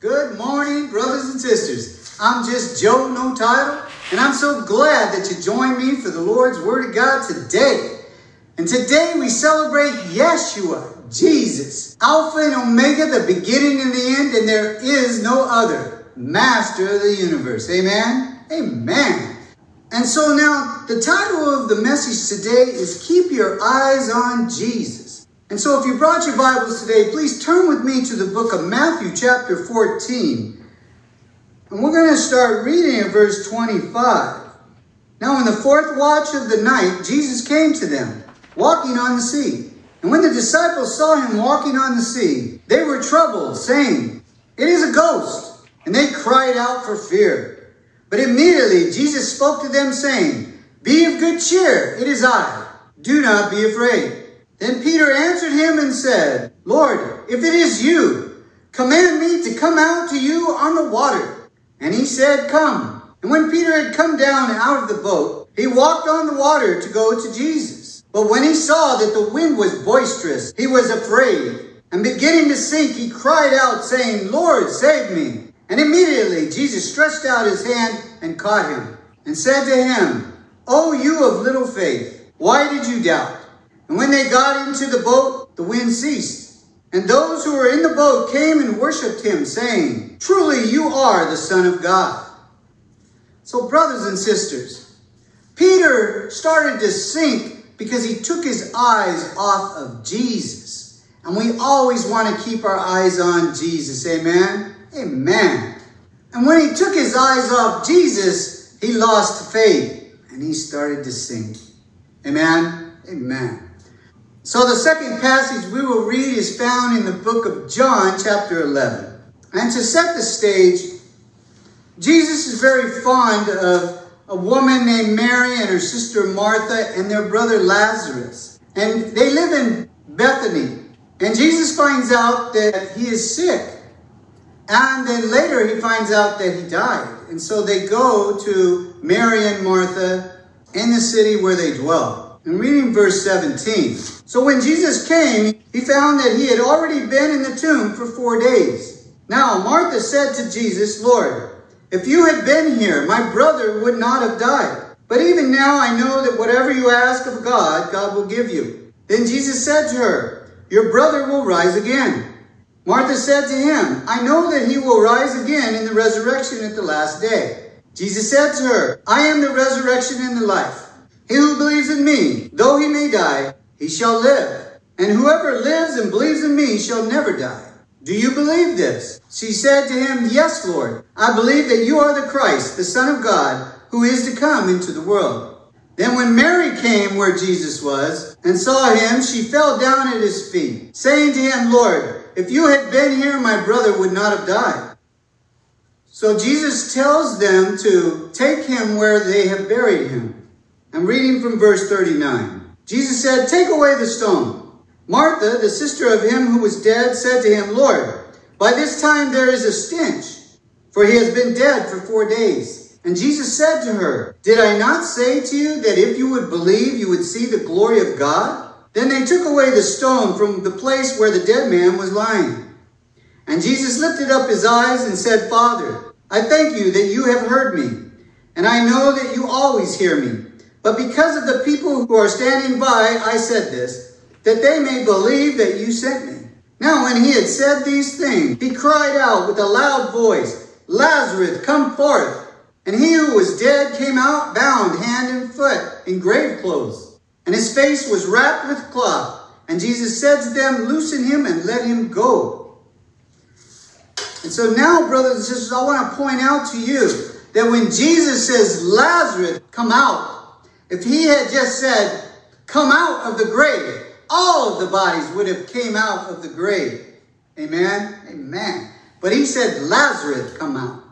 Good morning, brothers and sisters. I'm just Joe, no title, and I'm so glad that you joined me for the Lord's Word of God today. And today we celebrate Yeshua, Jesus, Alpha and Omega, the beginning and the end, and there is no other, Master of the universe. Amen? Amen. And so now the title of the message today is Keep Your Eyes on Jesus. And so if you brought your Bibles today, please turn with me to the book of Matthew, chapter 14. And we're going to start reading at verse 25. Now, in the fourth watch of the night, Jesus came to them, walking on the sea. And when the disciples saw him walking on the sea, they were troubled, saying, It is a ghost. And they cried out for fear. But immediately Jesus spoke to them, saying, Be of good cheer, it is I. Do not be afraid. Then Peter answered him and said, Lord, if it is you, command me to come out to you on the water. And he said, Come. And when Peter had come down out of the boat, he walked on the water to go to Jesus. But when he saw that the wind was boisterous, he was afraid. And beginning to sink, he cried out, saying, Lord, save me. And immediately Jesus stretched out his hand and caught him, and said to him, O you of little faith, why did you doubt? And when they got into the boat, the wind ceased. And those who were in the boat came and worshipped him, saying, Truly you are the Son of God. So, brothers and sisters, Peter started to sink because he took his eyes off of Jesus. And we always want to keep our eyes on Jesus. Amen? Amen. And when he took his eyes off Jesus, he lost faith and he started to sink. Amen? Amen. So the second passage we will read is found in the book of John, chapter 11. And to set the stage, Jesus is very fond of a woman named Mary and her sister Martha and their brother Lazarus. And they live in Bethany. And Jesus finds out that he is sick. And then later he finds out that he died. And so they go to Mary and Martha in the city where they dwell. And reading verse 17. So when Jesus came, he found that he had already been in the tomb for four days. Now Martha said to Jesus, Lord, if you had been here, my brother would not have died. But even now I know that whatever you ask of God, God will give you. Then Jesus said to her, Your brother will rise again. Martha said to him, I know that he will rise again in the resurrection at the last day. Jesus said to her, I am the resurrection and the life. He who believes in me, though he may die, he shall live. And whoever lives and believes in me shall never die. Do you believe this? She said to him, Yes, Lord. I believe that you are the Christ, the Son of God, who is to come into the world. Then when Mary came where Jesus was and saw him, she fell down at his feet, saying to him, Lord, if you had been here, my brother would not have died. So Jesus tells them to take him where they have buried him. I'm reading from verse 39. Jesus said, Take away the stone. Martha, the sister of him who was dead, said to him, Lord, by this time there is a stench, for he has been dead for four days. And Jesus said to her, Did I not say to you that if you would believe, you would see the glory of God? Then they took away the stone from the place where the dead man was lying. And Jesus lifted up his eyes and said, Father, I thank you that you have heard me, and I know that you always hear me. But because of the people who are standing by, I said this, that they may believe that you sent me. Now, when he had said these things, he cried out with a loud voice, Lazarus, come forth. And he who was dead came out bound hand and foot in grave clothes, and his face was wrapped with cloth. And Jesus said to them, Loosen him and let him go. And so now, brothers and sisters, I want to point out to you that when Jesus says, Lazarus, come out, if he had just said, come out of the grave, all of the bodies would have came out of the grave. Amen? Amen. But he said, Lazarus, come out.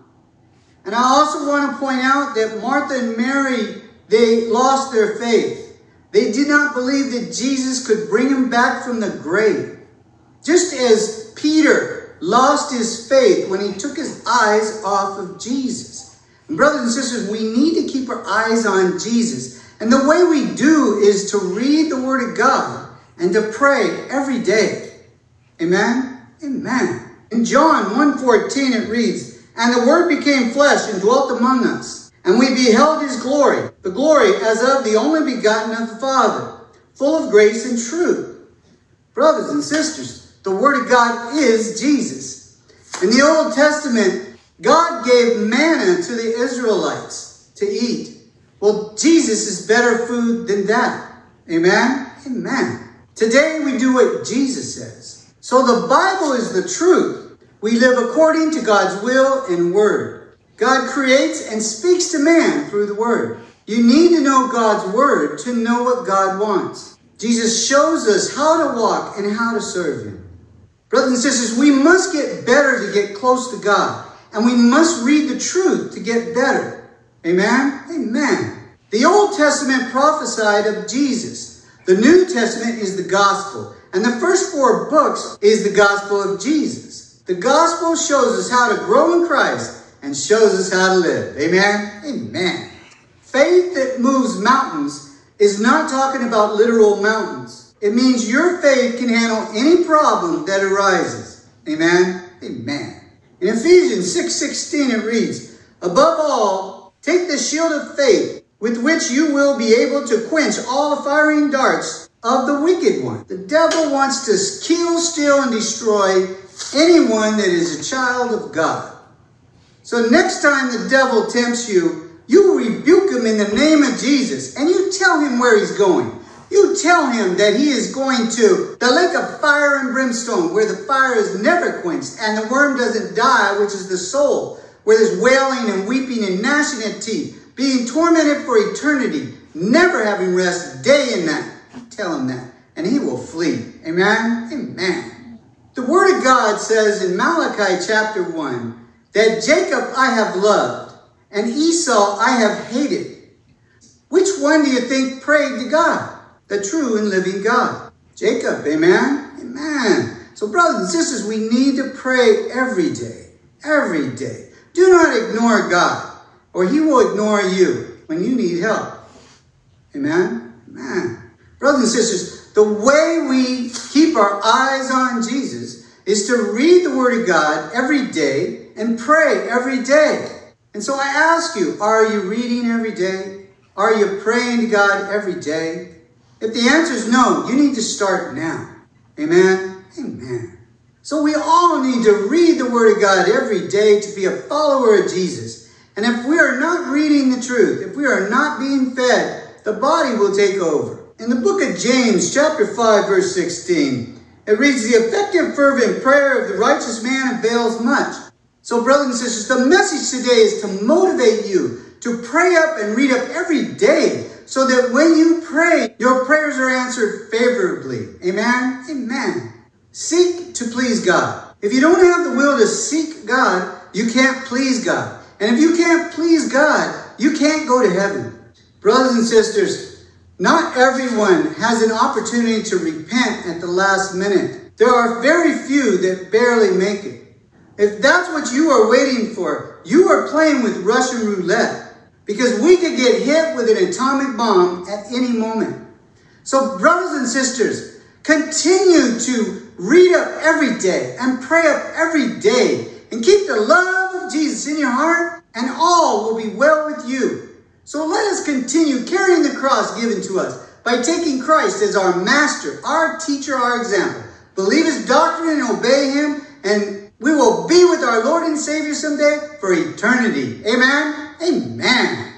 And I also want to point out that Martha and Mary, they lost their faith. They did not believe that Jesus could bring him back from the grave. Just as Peter lost his faith when he took his eyes off of Jesus. And brothers and sisters, we need to keep our eyes on Jesus. And the way we do is to read the Word of God and to pray every day. Amen? Amen. In John 1.14 it reads, And the Word became flesh and dwelt among us, and we beheld his glory, the glory as of the only begotten of the Father, full of grace and truth. Brothers and sisters, the Word of God is Jesus. In the Old Testament, God gave manna to the Israelites to eat. Well, Jesus is better food than that. Amen? Amen. Today we do what Jesus says. So the Bible is the truth. We live according to God's will and word. God creates and speaks to man through the word. You need to know God's word to know what God wants. Jesus shows us how to walk and how to serve him. Brothers and sisters, we must get better to get close to God. And we must read the truth to get better. Amen? Amen. The Old Testament prophesied of Jesus. The New Testament is the gospel. And the first four books is the gospel of Jesus. The gospel shows us how to grow in Christ and shows us how to live. Amen? Amen. Faith that moves mountains is not talking about literal mountains. It means your faith can handle any problem that arises. Amen? Amen. In Ephesians 6:16 it reads, "Above all, take the shield of faith, with which you will be able to quench all the firing darts of the wicked one." The devil wants to kill, steal, and destroy anyone that is a child of God. So next time the devil tempts you, you rebuke him in the name of Jesus and you tell him where he's going. You tell him that he is going to the lake of fire and brimstone, where the fire is never quenched and the worm doesn't die, which is the soul, where there's wailing and weeping and gnashing of teeth, being tormented for eternity, never having rest day and night. Tell him that, and he will flee. Amen? Amen. The Word of God says in Malachi chapter 1 that Jacob I have loved, and Esau I have hated. Which one do you think prayed to God? the true and living God. Jacob, amen? Amen. So, brothers and sisters, we need to pray every day. Every day. Do not ignore God, or He will ignore you when you need help. Amen? Amen. Brothers and sisters, the way we keep our eyes on Jesus is to read the Word of God every day and pray every day. And so I ask you, are you reading every day? Are you praying to God every day? If the answer is no, you need to start now. Amen? Amen. So we all need to read the Word of God every day to be a follower of Jesus. And if we are not reading the truth, if we are not being fed, the body will take over. In the book of James, chapter 5, verse 16, it reads, The effective, fervent prayer of the righteous man avails much. So, brothers and sisters, the message today is to motivate you to pray up and read up every day so that when you pray, your prayers are answered favorably. Amen? Amen. Seek to please God. If you don't have the will to seek God, you can't please God. And if you can't please God, you can't go to heaven. Brothers and sisters, not everyone has an opportunity to repent at the last minute. There are very few that barely make it. If that's what you are waiting for, you are playing with Russian roulette. Because we could get hit with an atomic bomb at any moment. So, brothers and sisters, continue to read up every day and pray up every day and keep the love Jesus in your heart, and all will be well with you. So, let us continue carrying the cross given to us by taking Christ as our master, our teacher, our example. Believe his doctrine and obey him, and we will be with our Lord and Savior someday for eternity. Amen. Amen.